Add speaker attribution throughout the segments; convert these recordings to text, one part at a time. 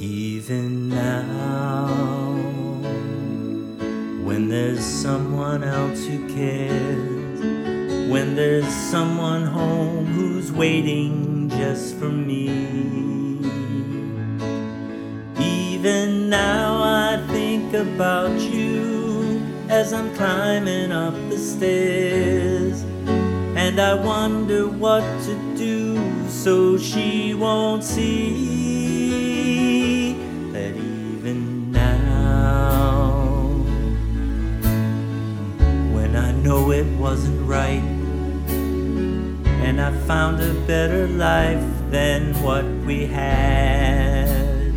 Speaker 1: Even now, when there's someone else who cares, when there's someone home who's waiting just for me. Even now, I think about you as I'm climbing up the stairs, and I wonder what to do so she won't see it wasn't right, and I found a better life than what we had.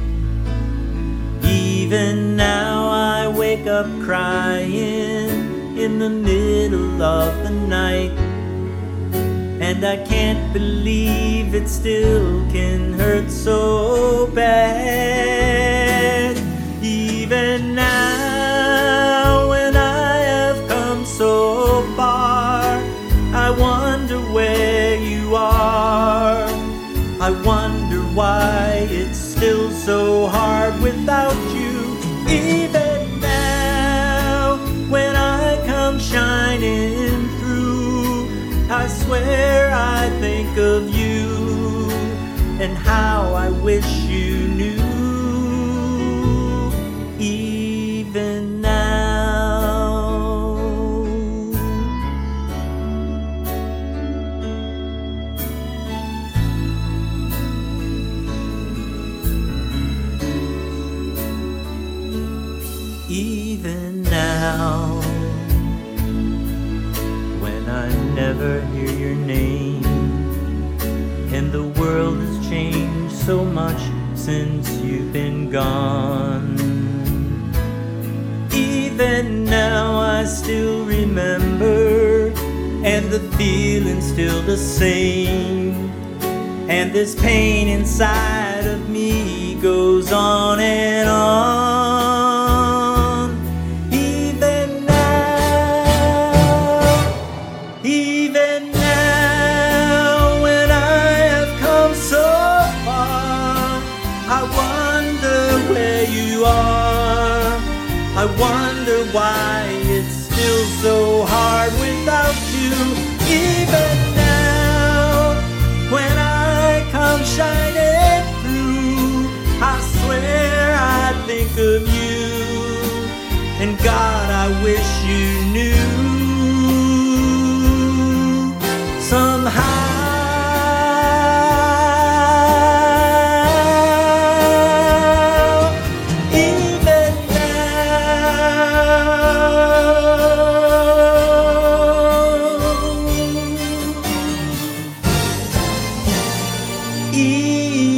Speaker 1: Even now, I wake up crying in the middle of the night. And I can't believe it still can hurt so bad. I wonder why it's still so hard without you. Even now, when I come shining through, I swear I think of you and how I wish you knew. Even now. When I never hear your name and the world has changed so much since you've been gone. Even now I still remember and the feeling's still the same. And this pain inside of me goes I wonder where you are. I wonder why it's still so hard without you. Even now, when I come shining through, I swear I think of you. And God, I wish you me.